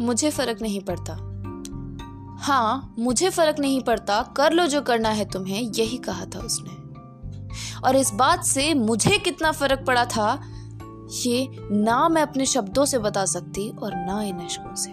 मुझे फ़र्क नहीं पड़ता। हाँ मुझे फ़र्क नहीं पड़ता। कर लो जो करना है तुम्हें, यही कहा था उसने। और इस बात से मुझे कितना फ़र्क पड़ा था, ये ना मैं अपने शब्दों से बता सकती और ना इन अशकों से।